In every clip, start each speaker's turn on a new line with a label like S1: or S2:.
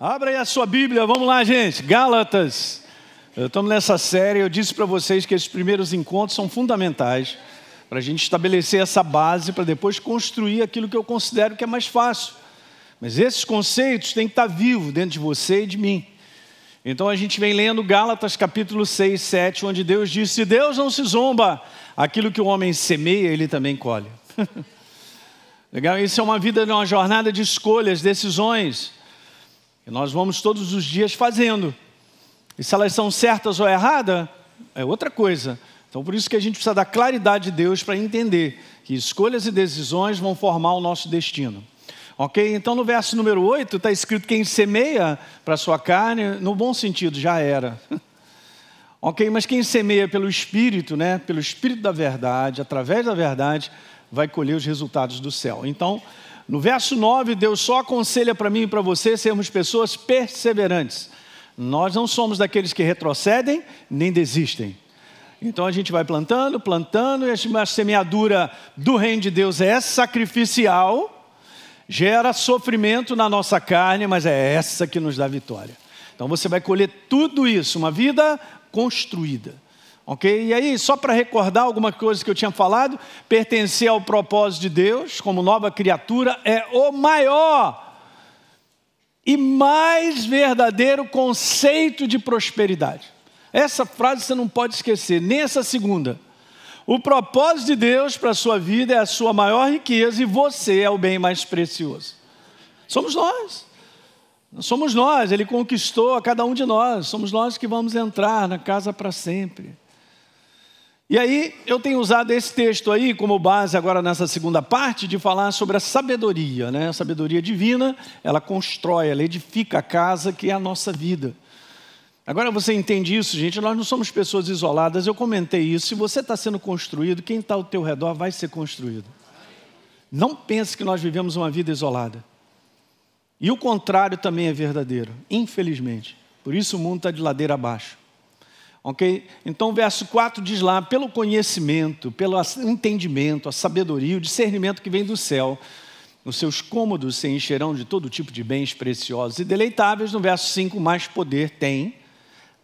S1: Abra aí a sua Bíblia, vamos lá, gente. Gálatas. Estamos nessa série. Eu disse para vocês que esses primeiros encontros são fundamentais para a gente estabelecer essa base para depois construir aquilo que eu considero que é mais fácil. Mas esses conceitos têm que estar vivos dentro de você e de mim. Então a gente vem lendo Gálatas capítulo 6, 7, onde Deus diz: Se Deus não se zomba, aquilo que o homem semeia, ele também colhe. Legal? Isso é uma vida, uma jornada de escolhas, decisões. E nós vamos todos os dias fazendo. E se elas são certas ou erradas, é outra coisa. Então, por isso que a gente precisa da claridade de Deus para entender que escolhas e decisões vão formar o nosso destino. Ok? Então, no verso número 8, está escrito: quem semeia para a sua carne, no bom sentido, já era. ok? Mas quem semeia pelo Espírito, né? pelo Espírito da verdade, através da verdade, vai colher os resultados do céu. Então, no verso 9, Deus só aconselha para mim e para você sermos pessoas perseverantes. Nós não somos daqueles que retrocedem nem desistem. Então a gente vai plantando, plantando, e a semeadura do reino de Deus é sacrificial, gera sofrimento na nossa carne, mas é essa que nos dá vitória. Então você vai colher tudo isso, uma vida construída. Ok? E aí, só para recordar alguma coisa que eu tinha falado, pertencer ao propósito de Deus como nova criatura é o maior e mais verdadeiro conceito de prosperidade. Essa frase você não pode esquecer, nem essa segunda. O propósito de Deus para a sua vida é a sua maior riqueza e você é o bem mais precioso. Somos nós. Somos nós, Ele conquistou a cada um de nós, somos nós que vamos entrar na casa para sempre. E aí, eu tenho usado esse texto aí como base agora nessa segunda parte de falar sobre a sabedoria, né? A sabedoria divina, ela constrói, ela edifica a casa que é a nossa vida. Agora você entende isso, gente? Nós não somos pessoas isoladas. Eu comentei isso. Se você está sendo construído, quem está ao teu redor vai ser construído. Não pense que nós vivemos uma vida isolada. E o contrário também é verdadeiro, infelizmente. Por isso o mundo está de ladeira abaixo. Ok? Então, o verso 4 diz lá: pelo conhecimento, pelo entendimento, a sabedoria, o discernimento que vem do céu, os seus cômodos se encherão de todo tipo de bens preciosos e deleitáveis. No verso 5, mais poder tem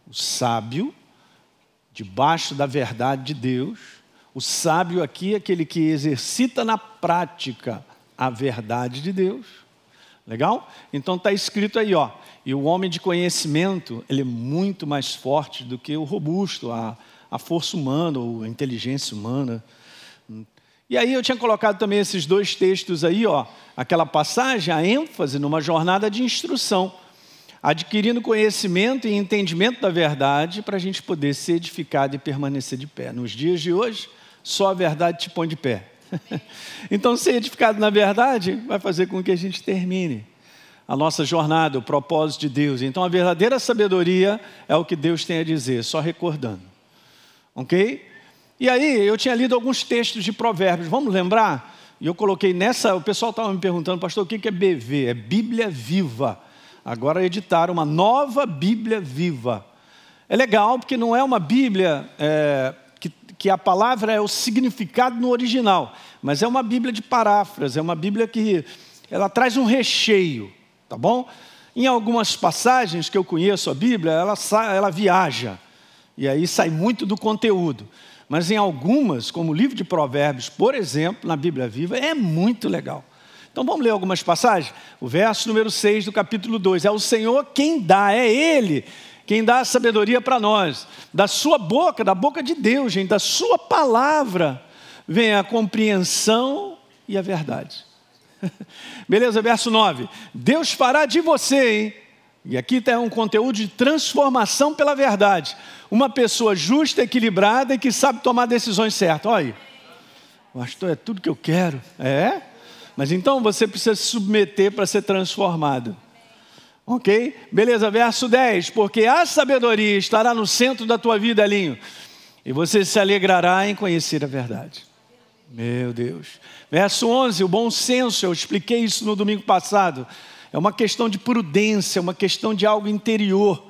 S1: o sábio, debaixo da verdade de Deus. O sábio aqui é aquele que exercita na prática a verdade de Deus. Legal? Então está escrito aí, ó. E o homem de conhecimento, ele é muito mais forte do que o robusto, a, a força humana ou a inteligência humana. E aí eu tinha colocado também esses dois textos aí, ó, aquela passagem, a ênfase numa jornada de instrução, adquirindo conhecimento e entendimento da verdade para a gente poder ser edificado e permanecer de pé. Nos dias de hoje, só a verdade te põe de pé. então, ser edificado na verdade vai fazer com que a gente termine a nossa jornada, o propósito de Deus. Então, a verdadeira sabedoria é o que Deus tem a dizer, só recordando. Ok? E aí, eu tinha lido alguns textos de provérbios, vamos lembrar? E eu coloquei nessa, o pessoal estava me perguntando, pastor, o que é BV? É Bíblia Viva. Agora editaram uma nova Bíblia Viva. É legal porque não é uma Bíblia é, que, que a palavra é o significado no original, mas é uma Bíblia de paráfrase, é uma Bíblia que ela traz um recheio tá bom? Em algumas passagens que eu conheço a Bíblia, ela, ela viaja, e aí sai muito do conteúdo. Mas em algumas, como o livro de Provérbios, por exemplo, na Bíblia Viva, é muito legal. Então vamos ler algumas passagens? O verso número 6 do capítulo 2: É o Senhor quem dá, é Ele quem dá a sabedoria para nós. Da sua boca, da boca de Deus, gente, da sua palavra, vem a compreensão e a verdade. Beleza, verso 9. Deus fará de você, hein? E aqui está um conteúdo de transformação pela verdade. Uma pessoa justa, equilibrada e que sabe tomar decisões certas. Olha aí. Pastor, é tudo que eu quero. É? Mas então você precisa se submeter para ser transformado. Ok? Beleza, verso 10. Porque a sabedoria estará no centro da tua vida, Alinho. E você se alegrará em conhecer a verdade. Meu Deus. Verso 11, o bom senso, eu expliquei isso no domingo passado. É uma questão de prudência, uma questão de algo interior,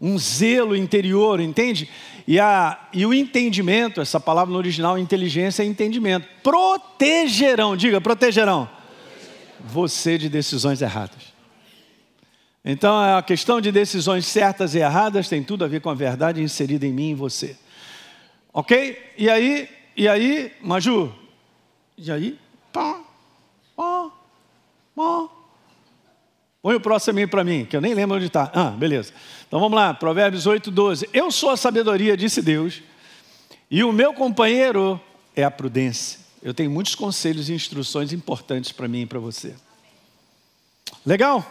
S1: um zelo interior, entende? E, a, e o entendimento, essa palavra no original, inteligência é entendimento. Protegerão, diga, protegerão você de decisões erradas. Então, a questão de decisões certas e erradas tem tudo a ver com a verdade inserida em mim e em você. Ok? E aí, e aí, Maju? E aí? Pá, pá, pá. Põe o próximo aí para mim, que eu nem lembro onde está. Ah, beleza. Então vamos lá, Provérbios 8, 12. Eu sou a sabedoria, disse Deus, e o meu companheiro é a prudência. Eu tenho muitos conselhos e instruções importantes para mim e para você. Legal?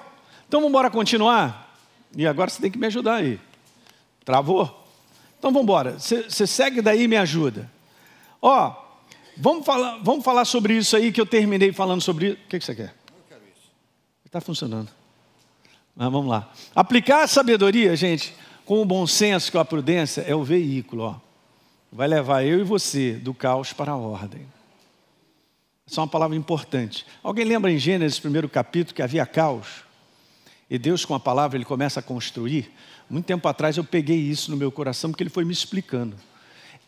S1: Então vamos embora continuar? E agora você tem que me ajudar aí. Travou? Então vamos embora. Você segue daí e me ajuda. Ó, vamos falar, vamos falar sobre isso aí que eu terminei falando sobre isso. O que, que você quer? Está funcionando. Mas vamos lá. Aplicar a sabedoria, gente, com o bom senso, com a prudência, é o veículo, ó. Vai levar eu e você do caos para a ordem. Essa é uma palavra importante. Alguém lembra em Gênesis, primeiro capítulo, que havia caos? E Deus, com a palavra, ele começa a construir. Muito tempo atrás eu peguei isso no meu coração, porque ele foi me explicando.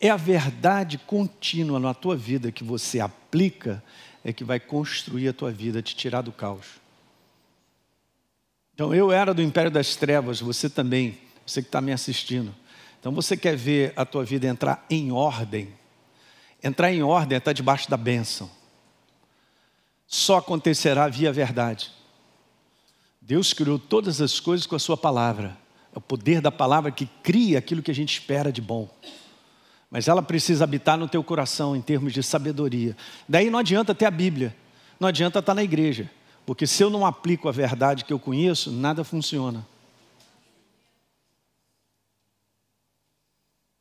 S1: É a verdade contínua na tua vida que você aplica, é que vai construir a tua vida, te tirar do caos. Então eu era do império das trevas, você também, você que está me assistindo. Então você quer ver a tua vida entrar em ordem. Entrar em ordem é estar debaixo da bênção. Só acontecerá via verdade. Deus criou todas as coisas com a sua palavra. É o poder da palavra que cria aquilo que a gente espera de bom. Mas ela precisa habitar no teu coração em termos de sabedoria. Daí não adianta ter a Bíblia, não adianta estar na igreja, porque se eu não aplico a verdade que eu conheço, nada funciona.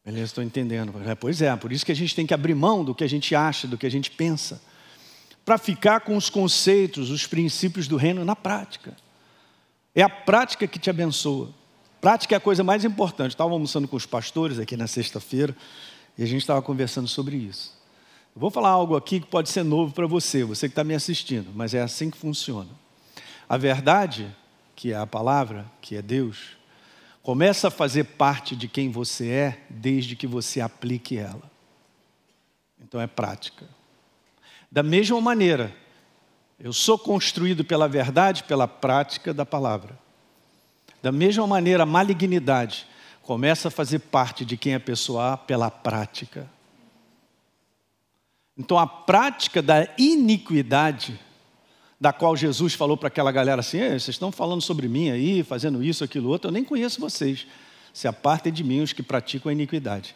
S1: Beleza, estou entendendo. É, pois é, por isso que a gente tem que abrir mão do que a gente acha, do que a gente pensa, para ficar com os conceitos, os princípios do reino na prática. É a prática que te abençoa. Prática é a coisa mais importante. Estava almoçando com os pastores aqui na sexta-feira e a gente estava conversando sobre isso. Eu vou falar algo aqui que pode ser novo para você, você que está me assistindo, mas é assim que funciona. A verdade, que é a palavra, que é Deus, começa a fazer parte de quem você é desde que você aplique ela. Então é prática. Da mesma maneira, eu sou construído pela verdade, pela prática da palavra. Da mesma maneira, a malignidade começa a fazer parte de quem a pessoa é pela prática. Então, a prática da iniquidade da qual Jesus falou para aquela galera assim: vocês estão falando sobre mim aí, fazendo isso, aquilo, outro, eu nem conheço vocês. Se apartem de mim os que praticam a iniquidade.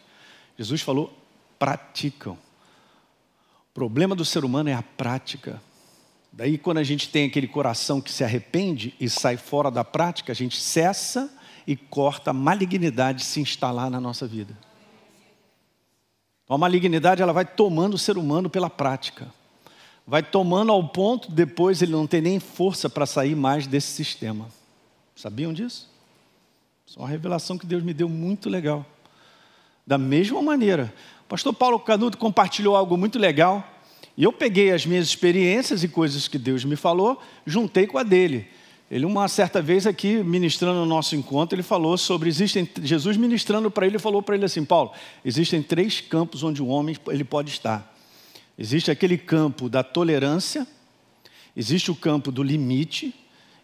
S1: Jesus falou: praticam. O problema do ser humano é a prática. Daí, quando a gente tem aquele coração que se arrepende e sai fora da prática, a gente cessa e corta a malignidade se instalar na nossa vida. Então, a malignidade ela vai tomando o ser humano pela prática vai tomando ao ponto depois ele não ter nem força para sair mais desse sistema. Sabiam disso? Isso é uma revelação que Deus me deu muito legal. Da mesma maneira, o pastor Paulo Canuto compartilhou algo muito legal, e eu peguei as minhas experiências e coisas que Deus me falou, juntei com a dele. Ele, uma certa vez aqui, ministrando no nosso encontro, ele falou sobre, existem, Jesus ministrando para ele, falou para ele assim, Paulo, existem três campos onde o homem ele pode estar. Existe aquele campo da tolerância, existe o campo do limite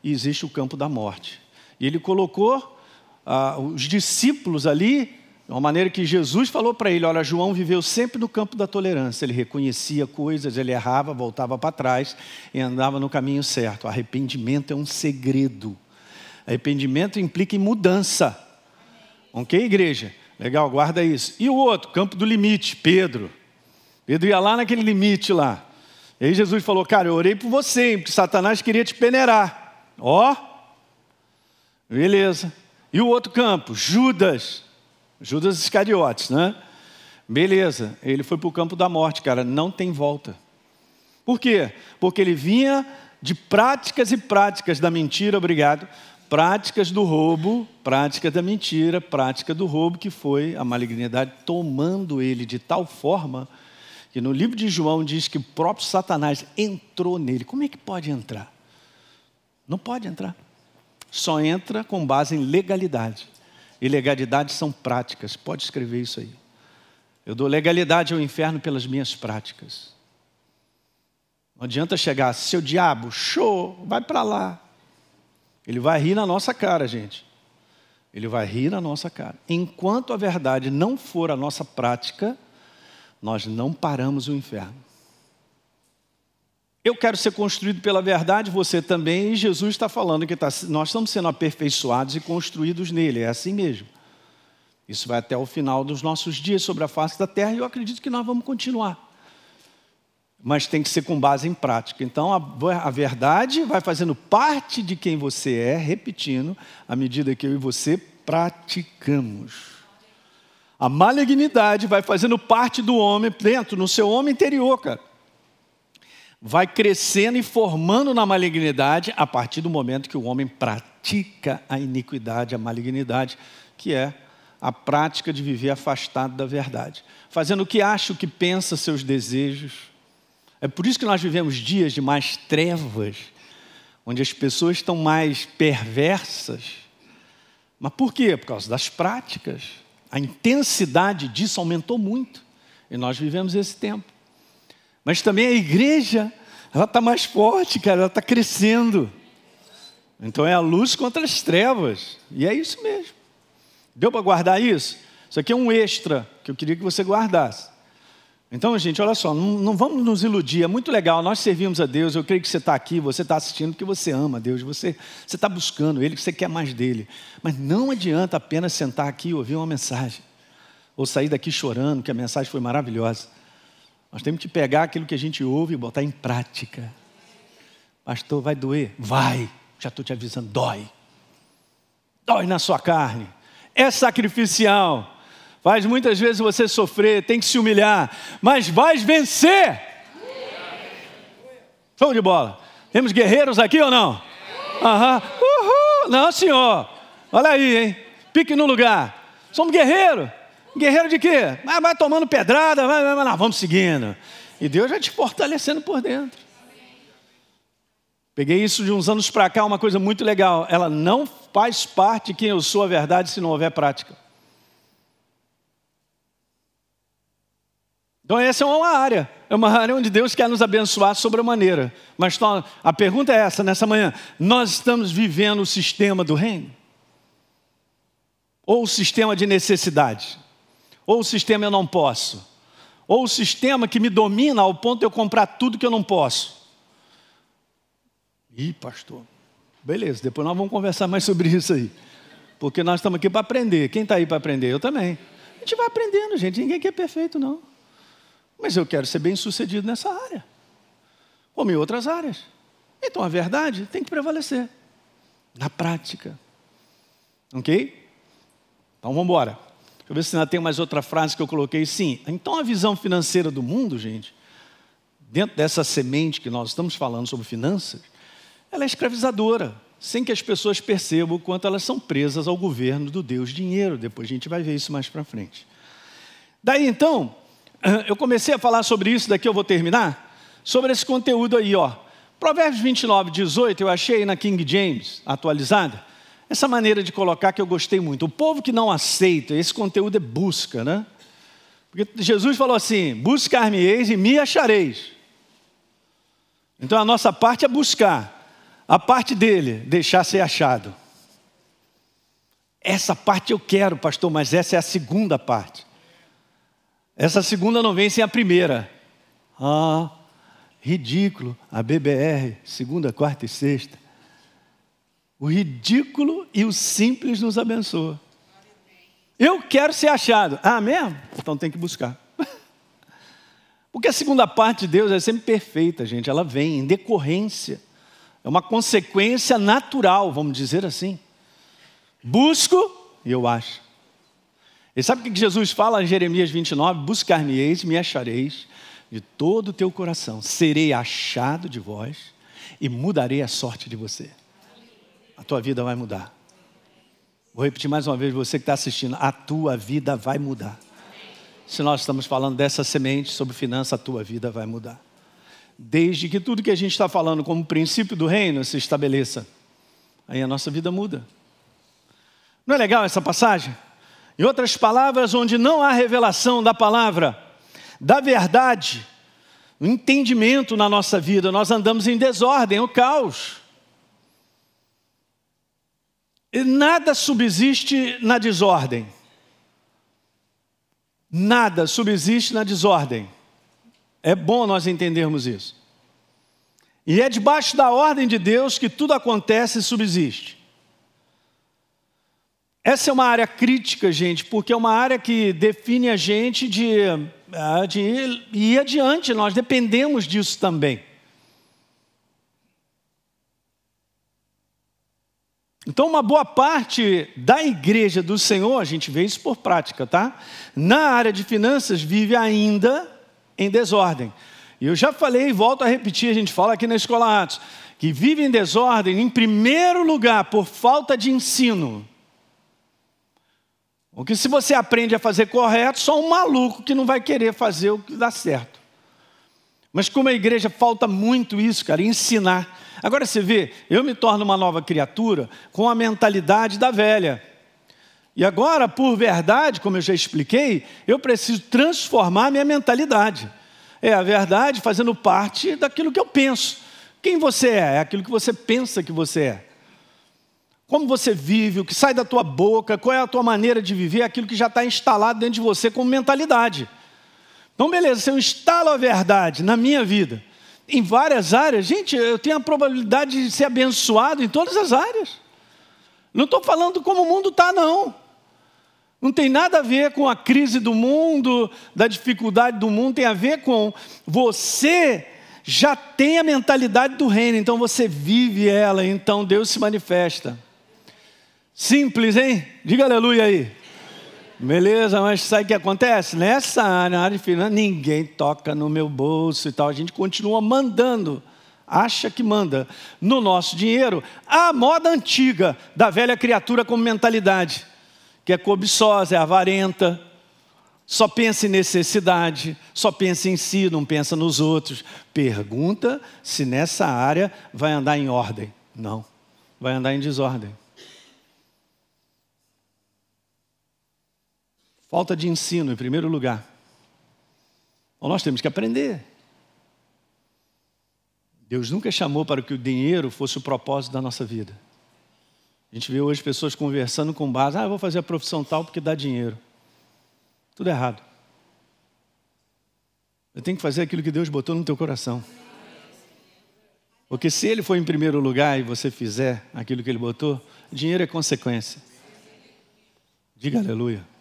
S1: e existe o campo da morte. E ele colocou ah, os discípulos ali, de uma maneira que Jesus falou para ele: Olha, João viveu sempre no campo da tolerância. Ele reconhecia coisas, ele errava, voltava para trás e andava no caminho certo. Arrependimento é um segredo. Arrependimento implica em mudança. Ok, igreja? Legal, guarda isso. E o outro, campo do limite, Pedro. Pedro ia lá naquele limite lá. E aí Jesus falou: Cara, eu orei por você, porque Satanás queria te peneirar. Ó, beleza. E o outro campo, Judas. Judas Iscariotes, né? Beleza, ele foi para o campo da morte, cara, não tem volta. Por quê? Porque ele vinha de práticas e práticas da mentira, obrigado, práticas do roubo, prática da mentira, prática do roubo, que foi a malignidade tomando ele de tal forma que no livro de João diz que o próprio Satanás entrou nele. Como é que pode entrar? Não pode entrar. Só entra com base em legalidade. E legalidade são práticas. Pode escrever isso aí. Eu dou legalidade ao inferno pelas minhas práticas. Não adianta chegar, seu diabo, show, vai para lá. Ele vai rir na nossa cara, gente. Ele vai rir na nossa cara. Enquanto a verdade não for a nossa prática, nós não paramos o inferno. Eu quero ser construído pela verdade, você também, e Jesus está falando que tá, nós estamos sendo aperfeiçoados e construídos nele, é assim mesmo. Isso vai até o final dos nossos dias sobre a face da terra e eu acredito que nós vamos continuar. Mas tem que ser com base em prática. Então, a, a verdade vai fazendo parte de quem você é, repetindo, à medida que eu e você praticamos. A malignidade vai fazendo parte do homem dentro, no seu homem interior, cara. Vai crescendo e formando na malignidade a partir do momento que o homem pratica a iniquidade, a malignidade, que é a prática de viver afastado da verdade, fazendo o que acha, o que pensa, seus desejos. É por isso que nós vivemos dias de mais trevas, onde as pessoas estão mais perversas. Mas por quê? Por causa das práticas a intensidade disso aumentou muito. E nós vivemos esse tempo. Mas também a igreja, ela está mais forte, cara, ela está crescendo. Então é a luz contra as trevas. E é isso mesmo. Deu para guardar isso? Isso aqui é um extra que eu queria que você guardasse. Então, gente, olha só, não, não, vamos nos iludir, é muito legal, nós servimos a Deus, eu creio que você está aqui, você está assistindo porque você ama Deus, você está buscando Ele, que você quer mais dele. Mas não adianta apenas sentar aqui e ouvir uma mensagem, ou sair daqui chorando, que a mensagem foi maravilhosa. Nós temos que pegar aquilo que a gente ouve e botar em prática. Pastor, vai doer? Vai, já estou te avisando, dói. Dói na sua carne, é sacrificial faz muitas vezes você sofrer, tem que se humilhar, mas vais vencer. Show de bola. Temos guerreiros aqui ou não? Aham. Uhul. Não, senhor. Olha aí, hein? Pique no lugar. Somos guerreiros. Guerreiro de quê? Ah, vai tomando pedrada, vai, vai, vai, vamos seguindo. E Deus vai te fortalecendo por dentro. Peguei isso de uns anos para cá, uma coisa muito legal. Ela não faz parte de quem eu sou a verdade se não houver prática. Então, essa é uma área, é uma área onde Deus quer nos abençoar sobremaneira. Mas a pergunta é essa nessa manhã: nós estamos vivendo o sistema do reino? Ou o sistema de necessidade? Ou o sistema eu não posso? Ou o sistema que me domina ao ponto de eu comprar tudo que eu não posso? Ih, pastor, beleza, depois nós vamos conversar mais sobre isso aí. Porque nós estamos aqui para aprender. Quem está aí para aprender? Eu também. A gente vai aprendendo, gente. Ninguém aqui é perfeito, não. Mas eu quero ser bem sucedido nessa área, como em outras áreas. Então a verdade tem que prevalecer na prática. Ok? Então vamos embora. Eu ver se ainda tem mais outra frase que eu coloquei. Sim, então a visão financeira do mundo, gente, dentro dessa semente que nós estamos falando sobre finanças, ela é escravizadora, sem que as pessoas percebam o quanto elas são presas ao governo do Deus dinheiro. Depois a gente vai ver isso mais para frente. Daí então, eu comecei a falar sobre isso, daqui eu vou terminar, sobre esse conteúdo aí, ó. Provérbios 29, 18, eu achei na King James, atualizada, essa maneira de colocar que eu gostei muito. O povo que não aceita, esse conteúdo é busca, né? Porque Jesus falou assim: buscar-me-eis e me achareis. Então a nossa parte é buscar, a parte dele, deixar ser achado. Essa parte eu quero, pastor, mas essa é a segunda parte. Essa segunda não vem sem a primeira. Ah, ridículo. A BBR, segunda, quarta e sexta. O ridículo e o simples nos abençoa. Eu quero ser achado. Ah, mesmo? Então tem que buscar. Porque a segunda parte de Deus é sempre perfeita, gente. Ela vem em decorrência. É uma consequência natural, vamos dizer assim. Busco e eu acho. E sabe o que Jesus fala em Jeremias 29? Buscar-me-eis, me achareis de todo o teu coração. Serei achado de vós e mudarei a sorte de você. A tua vida vai mudar. Vou repetir mais uma vez, você que está assistindo, a tua vida vai mudar. Se nós estamos falando dessa semente sobre finança, a tua vida vai mudar. Desde que tudo que a gente está falando como princípio do reino se estabeleça, aí a nossa vida muda. Não é legal essa passagem? Em outras palavras, onde não há revelação da palavra, da verdade, o entendimento na nossa vida, nós andamos em desordem, o caos. Nada subsiste na desordem. Nada subsiste na desordem. É bom nós entendermos isso. E é debaixo da ordem de Deus que tudo acontece e subsiste. Essa é uma área crítica, gente, porque é uma área que define a gente de, ah, de ir adiante, nós dependemos disso também. Então, uma boa parte da igreja do Senhor, a gente vê isso por prática, tá? Na área de finanças, vive ainda em desordem. E eu já falei e volto a repetir, a gente fala aqui na Escola Atos, que vive em desordem, em primeiro lugar, por falta de ensino. Porque se você aprende a fazer correto, só um maluco que não vai querer fazer o que dá certo. Mas como a igreja falta muito isso, cara, ensinar. Agora você vê, eu me torno uma nova criatura com a mentalidade da velha. E agora, por verdade, como eu já expliquei, eu preciso transformar minha mentalidade. É a verdade fazendo parte daquilo que eu penso. Quem você é? É aquilo que você pensa que você é. Como você vive, o que sai da tua boca, qual é a tua maneira de viver, aquilo que já está instalado dentro de você como mentalidade. Então, beleza, se eu instalo a verdade na minha vida, em várias áreas, gente, eu tenho a probabilidade de ser abençoado em todas as áreas. Não estou falando como o mundo está, não. Não tem nada a ver com a crise do mundo, da dificuldade do mundo, tem a ver com você já tem a mentalidade do reino, então você vive ela, então Deus se manifesta. Simples, hein? Diga aleluia aí. Beleza, mas sabe o que acontece? Nessa área, na área de finanças, ninguém toca no meu bolso e tal. A gente continua mandando, acha que manda no nosso dinheiro a moda antiga da velha criatura com mentalidade, que é cobiçosa, é avarenta, só pensa em necessidade, só pensa em si, não pensa nos outros. Pergunta se nessa área vai andar em ordem. Não, vai andar em desordem. Falta de ensino, em primeiro lugar. Então, nós temos que aprender. Deus nunca chamou para que o dinheiro fosse o propósito da nossa vida. A gente vê hoje pessoas conversando com base, ah, eu vou fazer a profissão tal porque dá dinheiro. Tudo errado. Eu tenho que fazer aquilo que Deus botou no teu coração. Porque se Ele for em primeiro lugar e você fizer aquilo que Ele botou, dinheiro é consequência. Diga aleluia.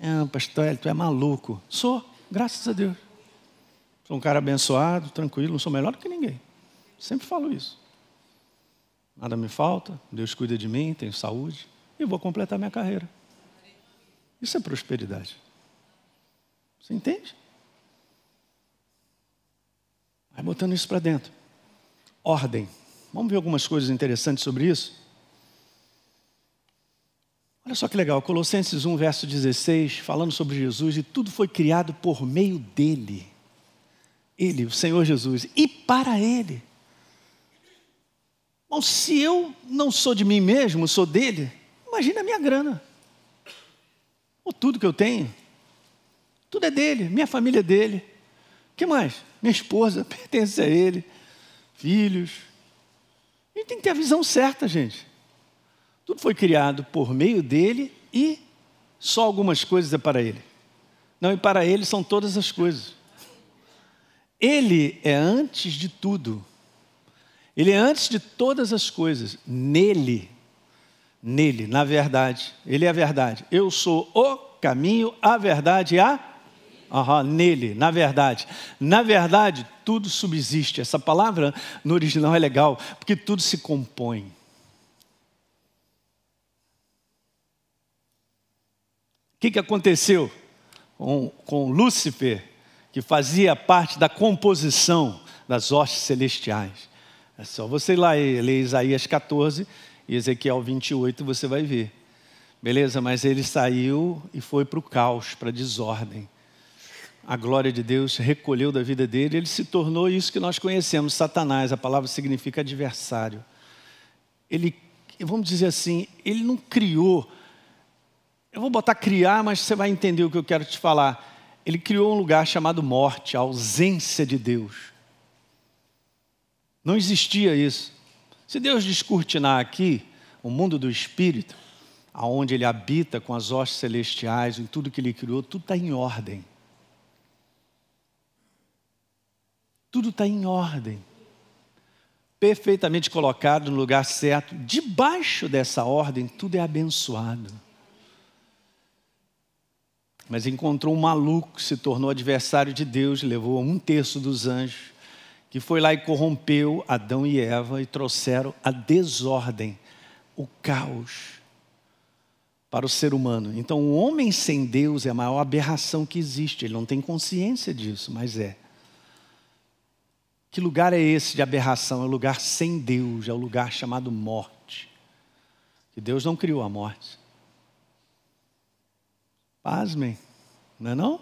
S1: Ah, pastor, tu é maluco. Sou, graças a Deus. Sou um cara abençoado, tranquilo, não sou melhor do que ninguém. Sempre falo isso. Nada me falta, Deus cuida de mim, tenho saúde e vou completar minha carreira. Isso é prosperidade. Você entende? Vai botando isso para dentro. Ordem. Vamos ver algumas coisas interessantes sobre isso? Olha só que legal, Colossenses 1, verso 16, falando sobre Jesus, e tudo foi criado por meio dele. Ele, o Senhor Jesus, e para ele. Bom, se eu não sou de mim mesmo, sou dele, imagina a minha grana. Ou tudo que eu tenho. Tudo é dele, minha família é dele. Que mais? Minha esposa pertence a ele, filhos. A gente tem que ter a visão certa, gente. Tudo foi criado por meio dele e só algumas coisas é para ele. Não, e para ele são todas as coisas. Ele é antes de tudo. Ele é antes de todas as coisas. Nele, nele, na verdade, ele é a verdade. Eu sou o caminho, a verdade e a Uhum, nele, na verdade. Na verdade, tudo subsiste. Essa palavra no original é legal, porque tudo se compõe. Que, que aconteceu com, com Lúcifer, que fazia parte da composição das hostes celestiais? É só você ir lá ler Isaías 14 e Ezequiel 28, você vai ver. Beleza? Mas ele saiu e foi para o caos, para a desordem. A glória de Deus recolheu da vida dele, ele se tornou isso que nós conhecemos, Satanás. A palavra significa adversário. Ele, vamos dizer assim, ele não criou eu vou botar criar, mas você vai entender o que eu quero te falar. Ele criou um lugar chamado morte, a ausência de Deus. Não existia isso. Se Deus descortinar aqui, o mundo do espírito, aonde ele habita com as hostes celestiais, em tudo que ele criou, tudo está em ordem. Tudo está em ordem. Perfeitamente colocado no lugar certo. Debaixo dessa ordem, tudo é abençoado. Mas encontrou um maluco que se tornou adversário de Deus, levou um terço dos anjos, que foi lá e corrompeu Adão e Eva e trouxeram a desordem, o caos para o ser humano. Então, o homem sem Deus é a maior aberração que existe. Ele não tem consciência disso, mas é. Que lugar é esse de aberração? É o lugar sem Deus, é o lugar chamado morte. Que Deus não criou a morte. Pasmem, não é não?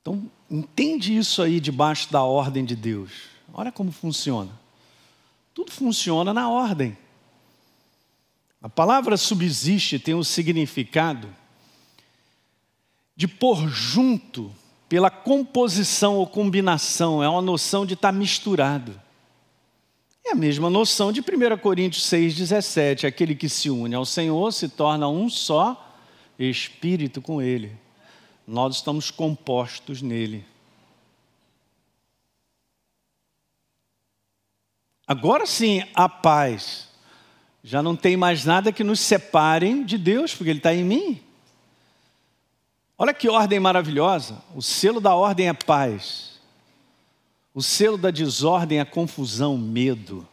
S1: Então, entende isso aí debaixo da ordem de Deus. Olha como funciona. Tudo funciona na ordem. A palavra subsiste tem o significado de pôr junto pela composição ou combinação, é uma noção de estar misturado. É a mesma noção de 1 Coríntios 6,17: aquele que se une ao Senhor se torna um só espírito com Ele. Nós estamos compostos nele. Agora sim, a paz já não tem mais nada que nos separe de Deus, porque Ele está em mim. Olha que ordem maravilhosa. O selo da ordem é paz. O selo da desordem é confusão, medo,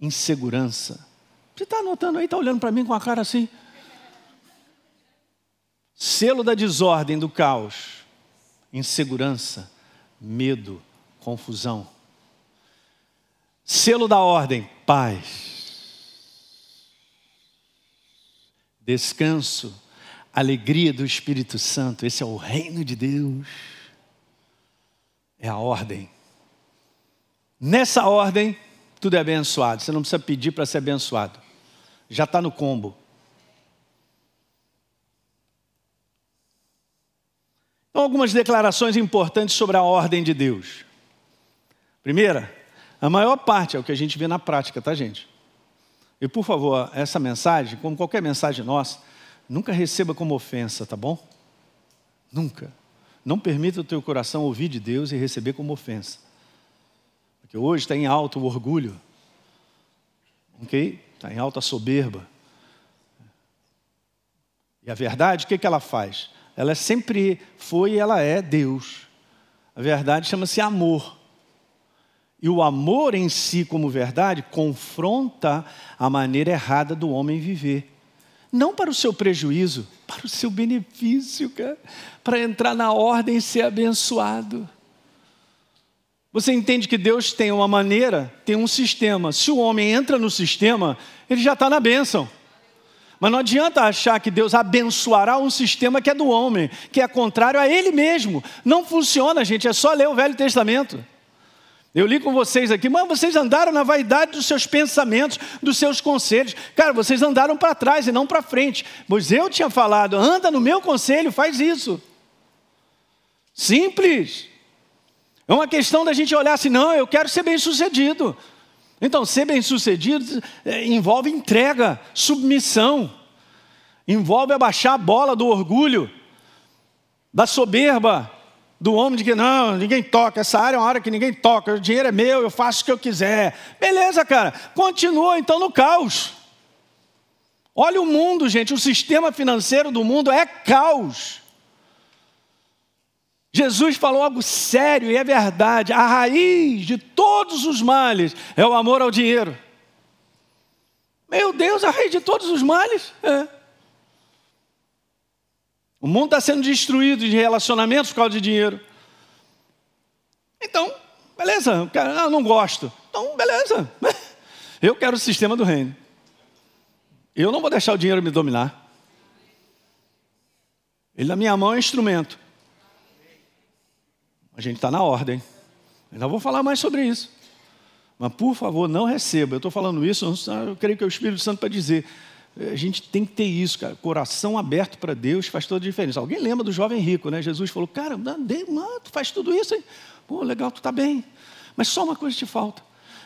S1: insegurança. Você está anotando aí, está olhando para mim com a cara assim. Selo da desordem, do caos, insegurança, medo, confusão. Selo da ordem, paz, descanso, alegria do Espírito Santo. Esse é o reino de Deus. É a ordem. Nessa ordem, tudo é abençoado. Você não precisa pedir para ser abençoado. Já está no combo. Então, algumas declarações importantes sobre a ordem de Deus. Primeira, a maior parte é o que a gente vê na prática, tá, gente? E por favor, essa mensagem, como qualquer mensagem nossa, nunca receba como ofensa, tá bom? Nunca. Não permita o teu coração ouvir de Deus e receber como ofensa. Porque hoje está em alto o orgulho. Ok? Está em alta a soberba. E a verdade, o que, que ela faz? Ela sempre foi e ela é Deus. A verdade chama-se amor. E o amor em si, como verdade, confronta a maneira errada do homem viver. Não para o seu prejuízo, para o seu benefício, cara. Para entrar na ordem e ser abençoado. Você entende que Deus tem uma maneira, tem um sistema. Se o homem entra no sistema, ele já está na bênção. Mas não adianta achar que Deus abençoará um sistema que é do homem, que é contrário a ele mesmo. Não funciona, gente, é só ler o Velho Testamento. Eu li com vocês aqui, mas vocês andaram na vaidade dos seus pensamentos, dos seus conselhos. Cara, vocês andaram para trás e não para frente. Pois eu tinha falado, anda no meu conselho, faz isso. Simples. É uma questão da gente olhar assim, não, eu quero ser bem sucedido. Então, ser bem sucedido é, envolve entrega, submissão, envolve abaixar a bola do orgulho, da soberba, do homem de que não, ninguém toca, essa área é uma área que ninguém toca, o dinheiro é meu, eu faço o que eu quiser. Beleza, cara, continua então no caos. Olha o mundo, gente, o sistema financeiro do mundo é caos. Jesus falou algo sério e é verdade. A raiz de todos os males é o amor ao dinheiro. Meu Deus, a raiz de todos os males? É. O mundo está sendo destruído de relacionamentos por causa de dinheiro. Então, beleza, eu não gosto. Então, beleza. Eu quero o sistema do reino. Eu não vou deixar o dinheiro me dominar. Ele na minha mão é um instrumento. A gente está na ordem. Ainda vou falar mais sobre isso. Mas, por favor, não receba. Eu estou falando isso, eu creio que é o Espírito Santo para dizer. A gente tem que ter isso, cara. Coração aberto para Deus faz toda a diferença. Alguém lembra do jovem rico, né? Jesus falou: Cara, mano, tu faz tudo isso, hein? Pô, legal, tu está bem. Mas só uma coisa te falta.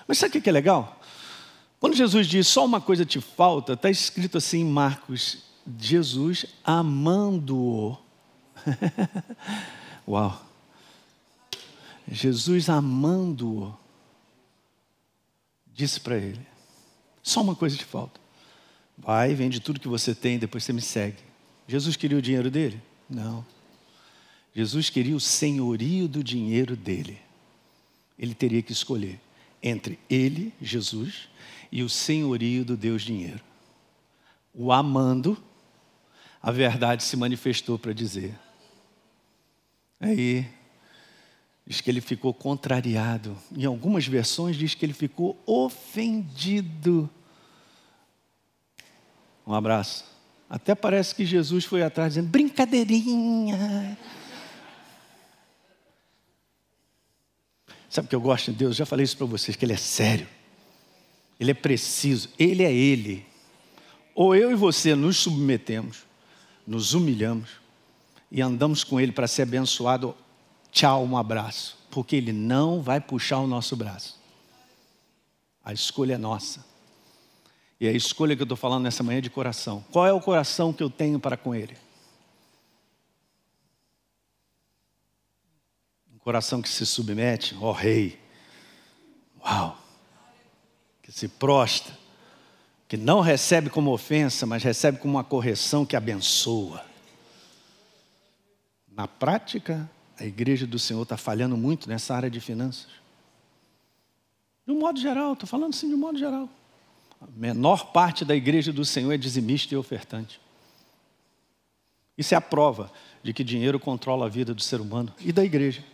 S1: Mas sabe o que é legal? Quando Jesus diz só uma coisa te falta, está escrito assim em Marcos: Jesus amando-o. Uau! Jesus amando-o, disse para ele: só uma coisa te falta. Vai, vende tudo que você tem, depois você me segue. Jesus queria o dinheiro dele? Não. Jesus queria o senhorio do dinheiro dele. Ele teria que escolher entre ele, Jesus, e o senhorio do Deus dinheiro. O amando, a verdade se manifestou para dizer. Aí, diz que ele ficou contrariado. Em algumas versões, diz que ele ficou ofendido. Um abraço. Até parece que Jesus foi atrás dizendo: brincadeirinha. Sabe o que eu gosto de Deus? Já falei isso para vocês, que Ele é sério. Ele é preciso. Ele é Ele. Ou eu e você nos submetemos, nos humilhamos e andamos com Ele para ser abençoado. Tchau, um abraço. Porque Ele não vai puxar o nosso braço. A escolha é nossa. E a escolha que eu estou falando nessa manhã é de coração. Qual é o coração que eu tenho para com Ele? Um coração que se submete, ó Rei. Uau! Que se prostra, que não recebe como ofensa, mas recebe como uma correção que abençoa. Na prática, a igreja do Senhor está falhando muito nessa área de finanças. De um modo geral, estou falando assim de um modo geral. A menor parte da igreja do Senhor é dizimista e ofertante. Isso é a prova de que dinheiro controla a vida do ser humano e da igreja.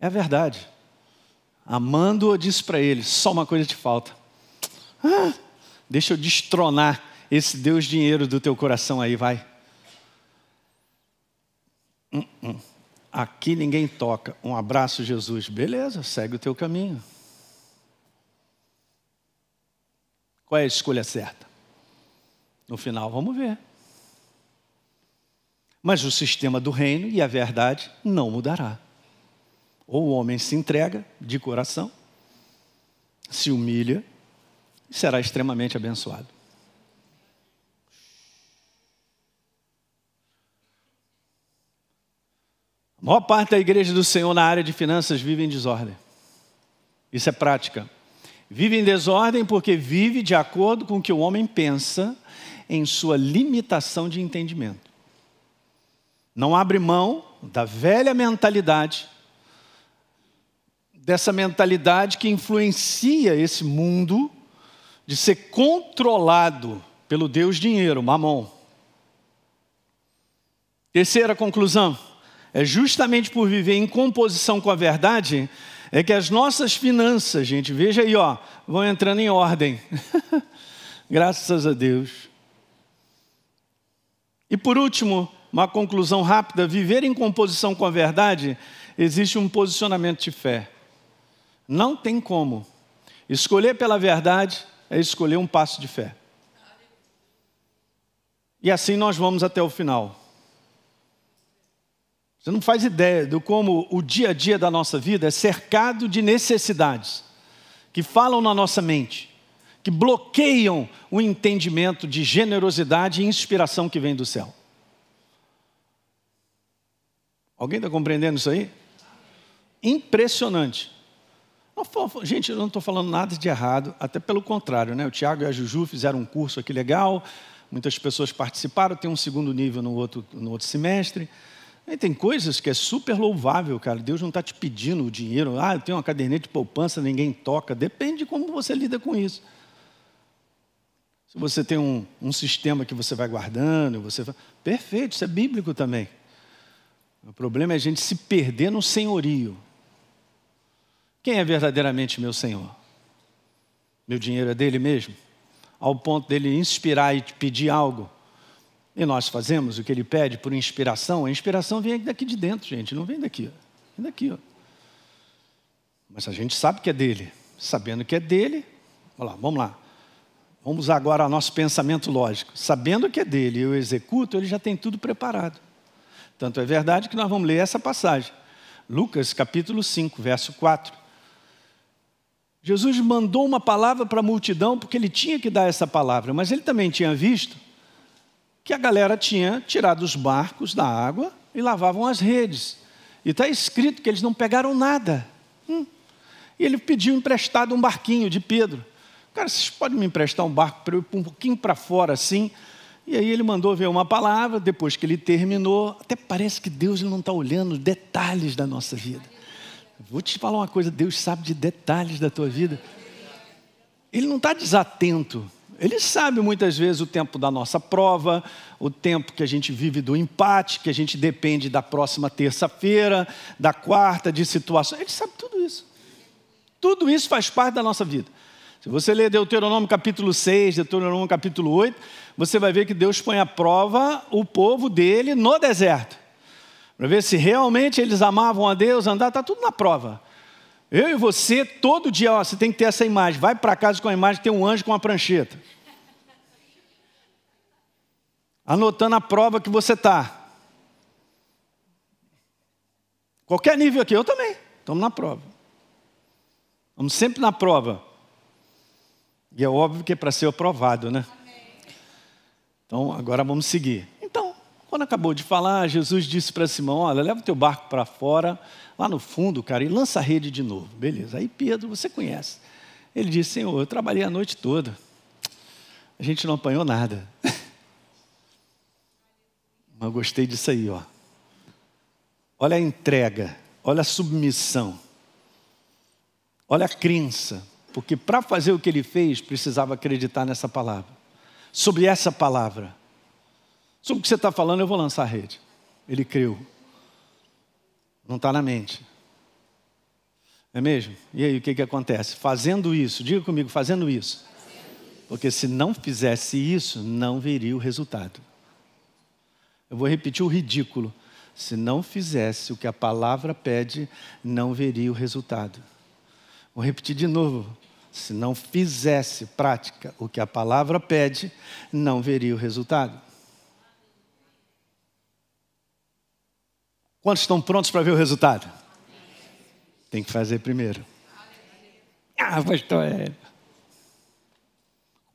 S1: É verdade. Amando, disse para ele: só uma coisa te falta. Ah, deixa eu destronar esse Deus dinheiro do teu coração aí, vai. Uh -uh. Aqui ninguém toca. Um abraço, Jesus. Beleza, segue o teu caminho. Qual é a escolha certa? No final, vamos ver. Mas o sistema do reino e a verdade não mudará. Ou o homem se entrega de coração, se humilha e será extremamente abençoado. A maior parte da igreja do Senhor na área de finanças vive em desordem. Isso é prática. Vive em desordem porque vive de acordo com o que o homem pensa em sua limitação de entendimento. Não abre mão da velha mentalidade, dessa mentalidade que influencia esse mundo de ser controlado pelo Deus dinheiro, mamon. Terceira conclusão é justamente por viver em composição com a verdade é que as nossas finanças, gente, veja aí, ó, vão entrando em ordem. Graças a Deus. E por último, uma conclusão rápida: viver em composição com a verdade existe um posicionamento de fé. Não tem como. Escolher pela verdade é escolher um passo de fé. E assim nós vamos até o final. Você não faz ideia do como o dia a dia da nossa vida é cercado de necessidades que falam na nossa mente, que bloqueiam o entendimento de generosidade e inspiração que vem do céu. Alguém está compreendendo isso aí? Impressionante. Gente, eu não estou falando nada de errado, até pelo contrário, né? O Tiago e a Juju fizeram um curso aqui legal, muitas pessoas participaram, tem um segundo nível no outro, no outro semestre. E tem coisas que é super louvável, cara. Deus não está te pedindo o dinheiro. Ah, eu tenho uma caderneta de poupança, ninguém toca. Depende de como você lida com isso. Se você tem um, um sistema que você vai guardando, você vai... perfeito, isso é bíblico também. O problema é a gente se perder no senhorio. Quem é verdadeiramente meu Senhor? Meu dinheiro é dele mesmo? Ao ponto dele inspirar e te pedir algo e nós fazemos o que ele pede por inspiração. A inspiração vem daqui de dentro, gente, não vem daqui. Vem daqui. Ó. Mas a gente sabe que é dele. Sabendo que é dele, vamos lá, vamos lá. Vamos usar agora nosso pensamento lógico. Sabendo que é dele, eu executo, ele já tem tudo preparado. Tanto é verdade que nós vamos ler essa passagem. Lucas capítulo 5, verso 4. Jesus mandou uma palavra para a multidão porque ele tinha que dar essa palavra, mas ele também tinha visto que a galera tinha tirado os barcos da água e lavavam as redes. E está escrito que eles não pegaram nada. Hum. E ele pediu emprestado um barquinho de Pedro. Cara, vocês podem me emprestar um barco para eu ir um pouquinho para fora assim? E aí ele mandou ver uma palavra, depois que ele terminou, até parece que Deus não está olhando detalhes da nossa vida. Vou te falar uma coisa, Deus sabe de detalhes da tua vida. Ele não está desatento. Ele sabe muitas vezes o tempo da nossa prova, o tempo que a gente vive do empate, que a gente depende da próxima terça-feira, da quarta, de situações. Ele sabe tudo isso. Tudo isso faz parte da nossa vida. Se você ler Deuteronômio capítulo 6, Deuteronômio capítulo 8, você vai ver que Deus põe à prova o povo dele no deserto. Para ver se realmente eles amavam a Deus, andar, está tudo na prova. Eu e você, todo dia, ó, você tem que ter essa imagem. Vai para casa com a imagem, tem um anjo com uma prancheta. Anotando a prova que você está. Qualquer nível aqui, eu também. Estamos na prova. Estamos sempre na prova. E é óbvio que é para ser aprovado, né? Então, agora vamos seguir. Quando acabou de falar, Jesus disse para Simão: Olha, leva o teu barco para fora lá no fundo, cara, e lança a rede de novo. Beleza. Aí Pedro, você conhece. Ele disse: Senhor, eu trabalhei a noite toda. A gente não apanhou nada. Mas gostei disso aí, ó. Olha a entrega, olha a submissão, olha a crença, porque para fazer o que ele fez, precisava acreditar nessa palavra. Sobre essa palavra. Sobre o que você está falando, eu vou lançar a rede. Ele creu. Não está na mente. É mesmo? E aí o que, que acontece? Fazendo isso, diga comigo, fazendo isso. Porque se não fizesse isso, não veria o resultado. Eu vou repetir o ridículo. Se não fizesse o que a palavra pede, não veria o resultado. Vou repetir de novo. Se não fizesse prática o que a palavra pede, não veria o resultado. Quantos estão prontos para ver o resultado? Tem que fazer primeiro. Ah, pastor, é. Como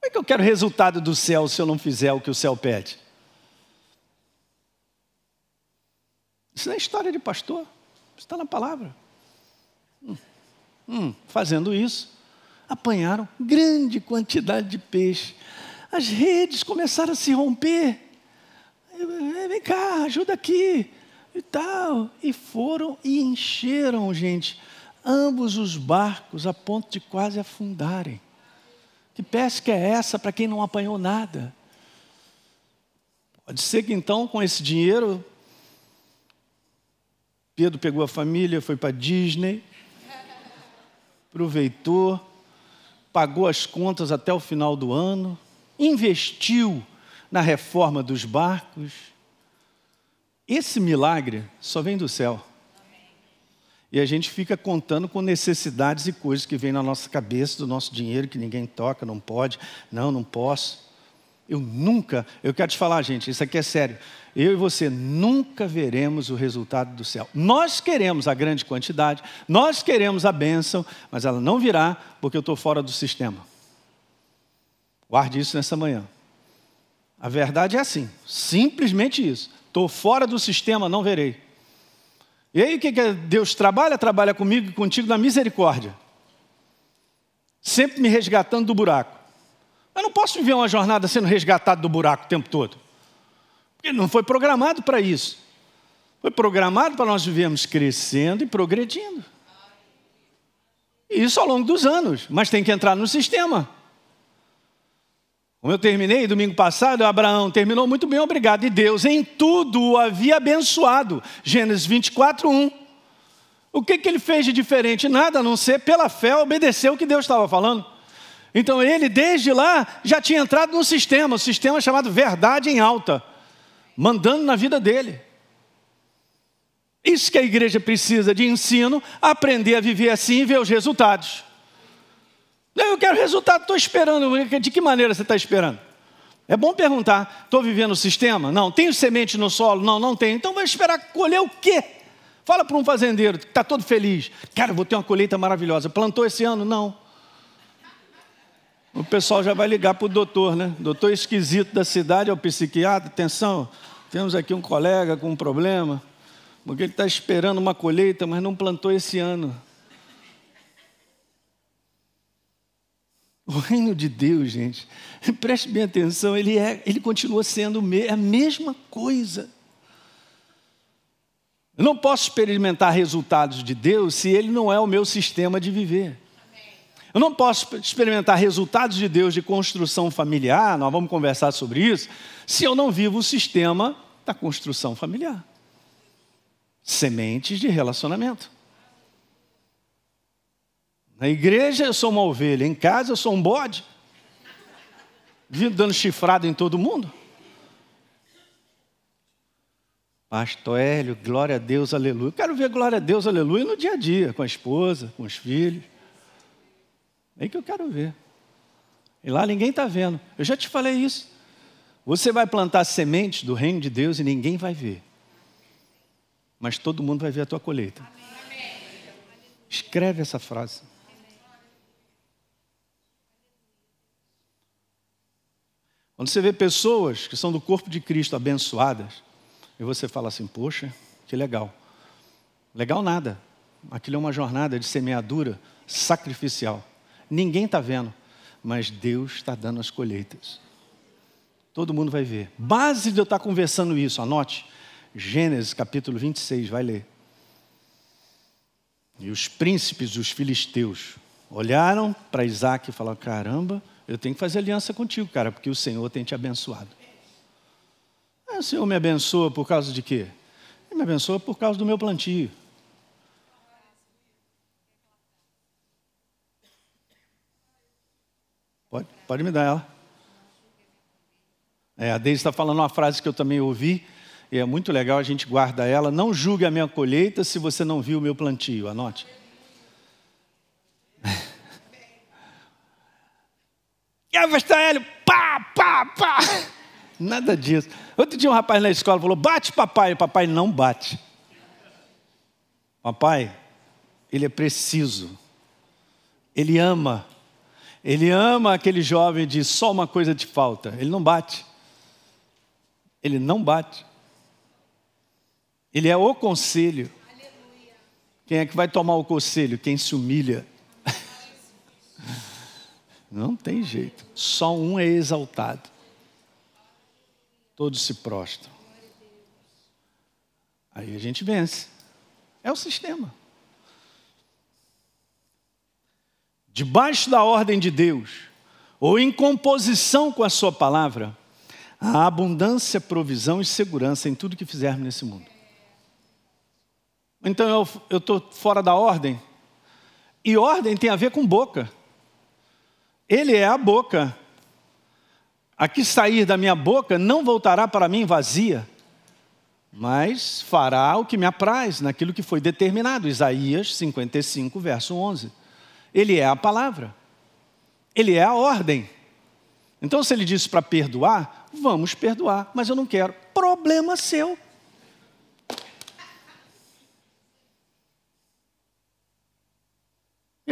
S1: é que eu quero resultado do céu se eu não fizer o que o céu pede? Isso não é história de pastor, isso está na palavra. Hum, hum, fazendo isso, apanharam grande quantidade de peixe. As redes começaram a se romper. Vem cá, ajuda aqui e tal. E foram e encheram, gente, ambos os barcos a ponto de quase afundarem. Que pesca é essa para quem não apanhou nada? Pode ser que então, com esse dinheiro, Pedro pegou a família, foi para Disney, aproveitou, pagou as contas até o final do ano, investiu na reforma dos barcos, esse milagre só vem do céu. E a gente fica contando com necessidades e coisas que vêm na nossa cabeça, do nosso dinheiro, que ninguém toca, não pode, não, não posso. Eu nunca, eu quero te falar, gente, isso aqui é sério. Eu e você nunca veremos o resultado do céu. Nós queremos a grande quantidade, nós queremos a bênção, mas ela não virá porque eu estou fora do sistema. Guarde isso nessa manhã. A verdade é assim, simplesmente isso. Estou fora do sistema, não verei. E aí o que, que Deus trabalha? Trabalha comigo e contigo na misericórdia. Sempre me resgatando do buraco. Eu não posso viver uma jornada sendo resgatado do buraco o tempo todo. Porque não foi programado para isso. Foi programado para nós vivermos crescendo e progredindo. E isso ao longo dos anos, mas tem que entrar no sistema. Como eu terminei domingo passado, Abraão terminou muito bem, obrigado. E Deus em tudo o havia abençoado. Gênesis 24, 1. O que, que ele fez de diferente? Nada, a não ser pela fé obedecer o que Deus estava falando. Então ele, desde lá, já tinha entrado no sistema, o sistema chamado verdade em alta, mandando na vida dele. Isso que a igreja precisa de ensino, aprender a viver assim e ver os resultados. Eu quero resultado, estou esperando. De que maneira você está esperando? É bom perguntar: estou vivendo o sistema? Não. Tenho semente no solo? Não, não tenho. Então vai esperar colher o quê? Fala para um fazendeiro que está todo feliz. Cara, vou ter uma colheita maravilhosa. Plantou esse ano? Não. O pessoal já vai ligar para o doutor, né? Doutor esquisito da cidade, é o psiquiatra. Atenção, temos aqui um colega com um problema, porque ele está esperando uma colheita, mas não plantou esse ano. O reino de Deus, gente, preste bem atenção, ele, é, ele continua sendo a mesma coisa. Eu não posso experimentar resultados de Deus se ele não é o meu sistema de viver. Eu não posso experimentar resultados de Deus de construção familiar, nós vamos conversar sobre isso, se eu não vivo o sistema da construção familiar. Sementes de relacionamento. Na igreja eu sou uma ovelha, em casa eu sou um bode. Vindo dando chifrada em todo mundo. Pastor Hélio, glória a Deus, aleluia. Eu quero ver glória a Deus, aleluia no dia a dia, com a esposa, com os filhos. É que eu quero ver. E lá ninguém está vendo. Eu já te falei isso. Você vai plantar sementes do reino de Deus e ninguém vai ver. Mas todo mundo vai ver a tua colheita. Escreve essa frase. Quando você vê pessoas que são do corpo de Cristo abençoadas, e você fala assim: Poxa, que legal. Legal nada. Aquilo é uma jornada de semeadura sacrificial. Ninguém está vendo, mas Deus está dando as colheitas. Todo mundo vai ver. Base de eu estar tá conversando isso, anote. Gênesis capítulo 26, vai ler. E os príncipes dos filisteus olharam para Isaac e falaram: Caramba, eu tenho que fazer aliança contigo, cara, porque o Senhor tem te abençoado. Ah, o Senhor me abençoa por causa de quê? Ele me abençoa por causa do meu plantio. Pode, pode me dar ela. É, a Deise está falando uma frase que eu também ouvi, e é muito legal, a gente guarda ela. Não julgue a minha colheita se você não viu o meu plantio. Anote. E pastor Hélio, pá, pá, pá. Nada disso. Outro dia um rapaz na escola falou, bate papai. O papai não bate. Papai, ele é preciso. Ele ama. Ele ama aquele jovem de só uma coisa te falta. Ele não bate. Ele não bate. Ele é o conselho. Quem é que vai tomar o conselho? Quem se humilha. Não tem jeito. Só um é exaltado. Todos se prostram. Aí a gente vence. É o sistema. Debaixo da ordem de Deus, ou em composição com a Sua palavra, há abundância, provisão e segurança em tudo que fizermos nesse mundo. Então eu estou fora da ordem, e ordem tem a ver com boca. Ele é a boca. A que sair da minha boca não voltará para mim vazia, mas fará o que me apraz naquilo que foi determinado. Isaías 55, verso 11. Ele é a palavra. Ele é a ordem. Então, se ele disse para perdoar, vamos perdoar, mas eu não quero. Problema seu.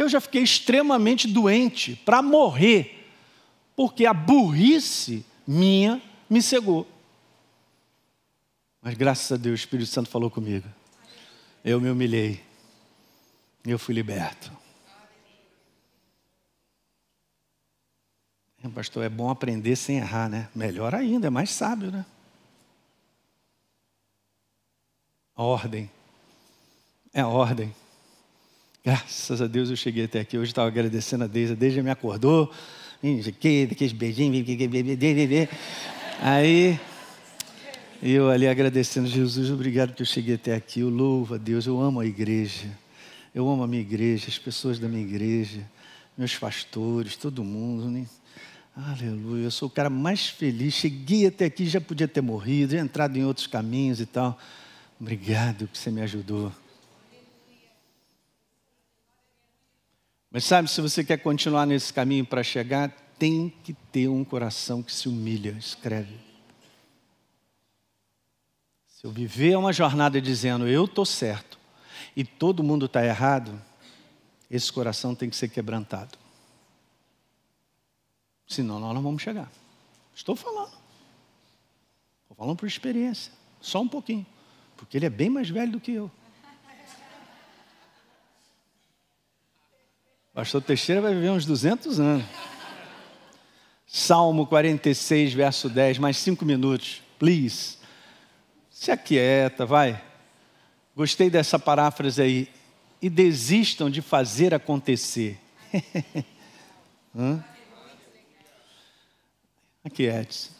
S1: Eu já fiquei extremamente doente para morrer, porque a burrice minha me cegou. Mas graças a Deus o Espírito Santo falou comigo. Eu me humilhei. Eu fui liberto. Pastor, é bom aprender sem errar, né? Melhor ainda, é mais sábio, né? A ordem. É a ordem. Graças a Deus eu cheguei até aqui. Hoje estava agradecendo a Deise. A Deise me acordou. Aqueles beijinhos. Aí eu ali agradecendo, Jesus, obrigado que eu cheguei até aqui. Eu louvo a Deus. Eu amo a igreja. Eu amo a minha igreja, as pessoas da minha igreja, meus pastores, todo mundo. Né? Aleluia. Eu sou o cara mais feliz. Cheguei até aqui, já podia ter morrido, já entrado em outros caminhos e tal. Obrigado que você me ajudou. Mas sabe, se você quer continuar nesse caminho para chegar, tem que ter um coração que se humilha, escreve. Se eu viver uma jornada dizendo eu estou certo, e todo mundo está errado, esse coração tem que ser quebrantado. Senão nós não vamos chegar. Estou falando. Estou falando por experiência. Só um pouquinho. Porque ele é bem mais velho do que eu. Pastor Teixeira vai viver uns 200 anos. Salmo 46, verso 10, mais cinco minutos, please. Se aquieta, vai. Gostei dessa paráfrase aí. E desistam de fazer acontecer. Aquiete-se.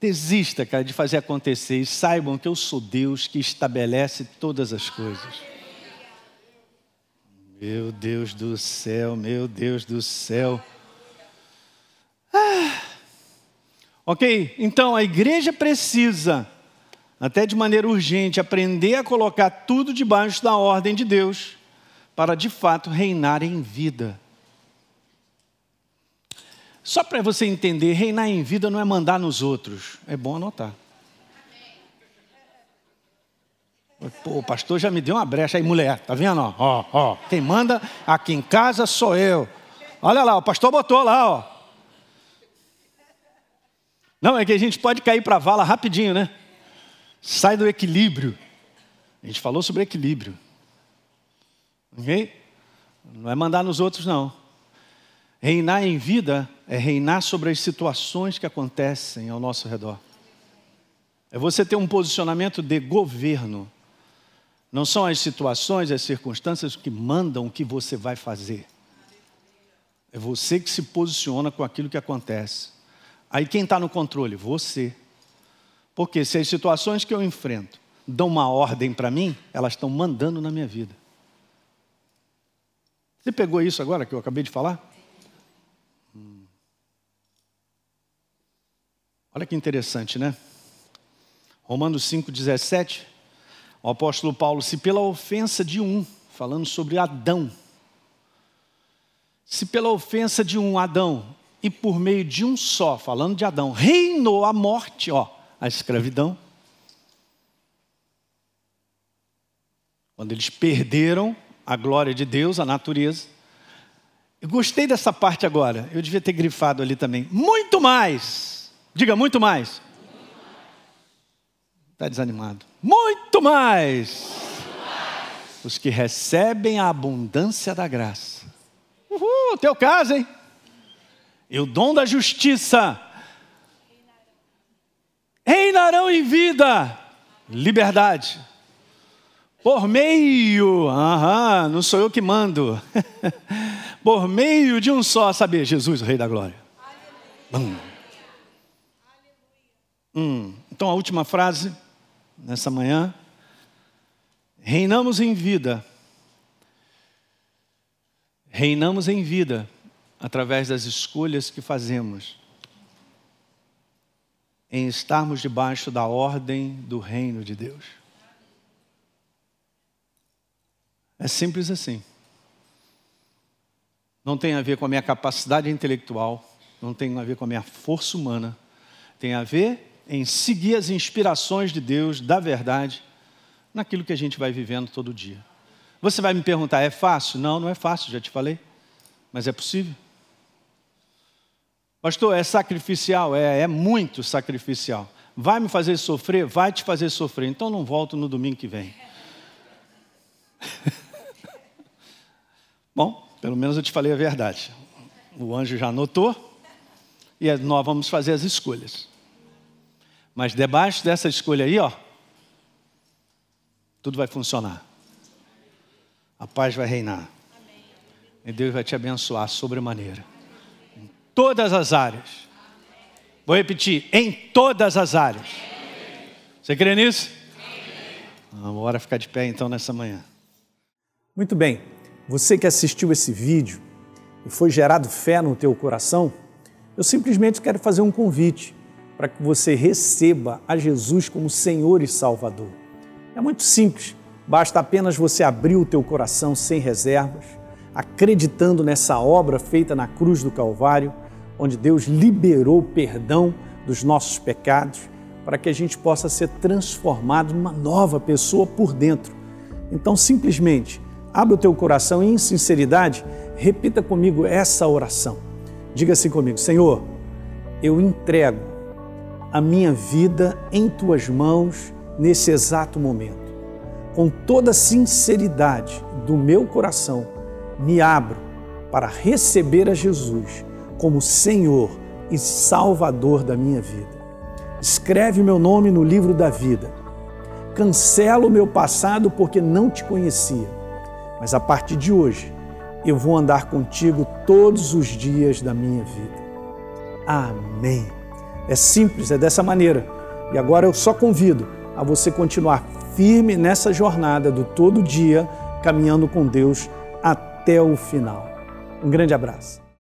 S1: Desista, cara, de fazer acontecer e saibam que eu sou Deus que estabelece todas as coisas. Meu Deus do céu, meu Deus do céu. Ah. Ok, então a igreja precisa, até de maneira urgente, aprender a colocar tudo debaixo da ordem de Deus, para de fato reinar em vida. Só para você entender, reinar em vida não é mandar nos outros. É bom anotar. Pô, o pastor já me deu uma brecha aí, mulher. Tá vendo? Ó, ó. Quem manda aqui em casa sou eu. Olha lá, o pastor botou lá, ó. Não, é que a gente pode cair para a vala rapidinho, né? Sai do equilíbrio. A gente falou sobre equilíbrio. Ok? Não é mandar nos outros, não. Reinar em vida é reinar sobre as situações que acontecem ao nosso redor. É você ter um posicionamento de governo. Não são as situações, as circunstâncias que mandam o que você vai fazer. É você que se posiciona com aquilo que acontece. Aí quem está no controle? Você. Porque se as situações que eu enfrento dão uma ordem para mim, elas estão mandando na minha vida. Você pegou isso agora que eu acabei de falar? Olha que interessante, né? Romanos 5,17, o apóstolo Paulo, se pela ofensa de um, falando sobre Adão, se pela ofensa de um Adão e por meio de um só, falando de Adão, reinou a morte, ó, a escravidão. Quando eles perderam a glória de Deus, a natureza. Eu gostei dessa parte agora, eu devia ter grifado ali também. Muito mais Diga muito mais. Está desanimado. Muito mais. muito mais. Os que recebem a abundância da graça. Uhul, teu caso, hein? E o dom da justiça. Reinarão em vida, liberdade. Por meio, aham, não sou eu que mando. Por meio de um só, saber, Jesus, o Rei da Glória. Hum. Hum, então, a última frase nessa manhã. Reinamos em vida. Reinamos em vida através das escolhas que fazemos em estarmos debaixo da ordem do reino de Deus. É simples assim. Não tem a ver com a minha capacidade intelectual, não tem a ver com a minha força humana, tem a ver em seguir as inspirações de Deus, da verdade, naquilo que a gente vai vivendo todo dia. Você vai me perguntar, é fácil? Não, não é fácil, já te falei. Mas é possível. Pastor, é sacrificial? É, é muito sacrificial. Vai me fazer sofrer? Vai te fazer sofrer. Então não volto no domingo que vem. Bom, pelo menos eu te falei a verdade. O anjo já anotou e nós vamos fazer as escolhas. Mas debaixo dessa escolha aí, ó, tudo vai funcionar. A paz vai reinar. E Deus vai te abençoar sobremaneira. Em todas as áreas. Vou repetir, em todas as áreas. Você crê nisso? Vamos embora ficar de pé então nessa manhã.
S2: Muito bem. Você que assistiu esse vídeo e foi gerado fé no teu coração, eu simplesmente quero fazer um convite para que você receba a Jesus como Senhor e Salvador. É muito simples, basta apenas você abrir o teu coração sem reservas, acreditando nessa obra feita na cruz do Calvário, onde Deus liberou o perdão dos nossos pecados, para que a gente possa ser transformado numa nova pessoa por dentro Então, simplesmente, abra o teu coração e, em sinceridade, repita comigo essa oração. Diga assim comigo: Senhor, eu entrego a minha vida em tuas mãos nesse exato momento. Com toda a sinceridade do meu coração, me abro para receber a Jesus como Senhor e Salvador da minha vida. Escreve meu nome no livro da vida. Cancela o meu passado porque não te conhecia, mas a partir de hoje eu vou andar contigo todos os dias da minha vida. Amém. É simples, é dessa maneira. E agora eu só convido a você continuar firme nessa jornada do todo dia, caminhando com Deus até o final. Um grande abraço.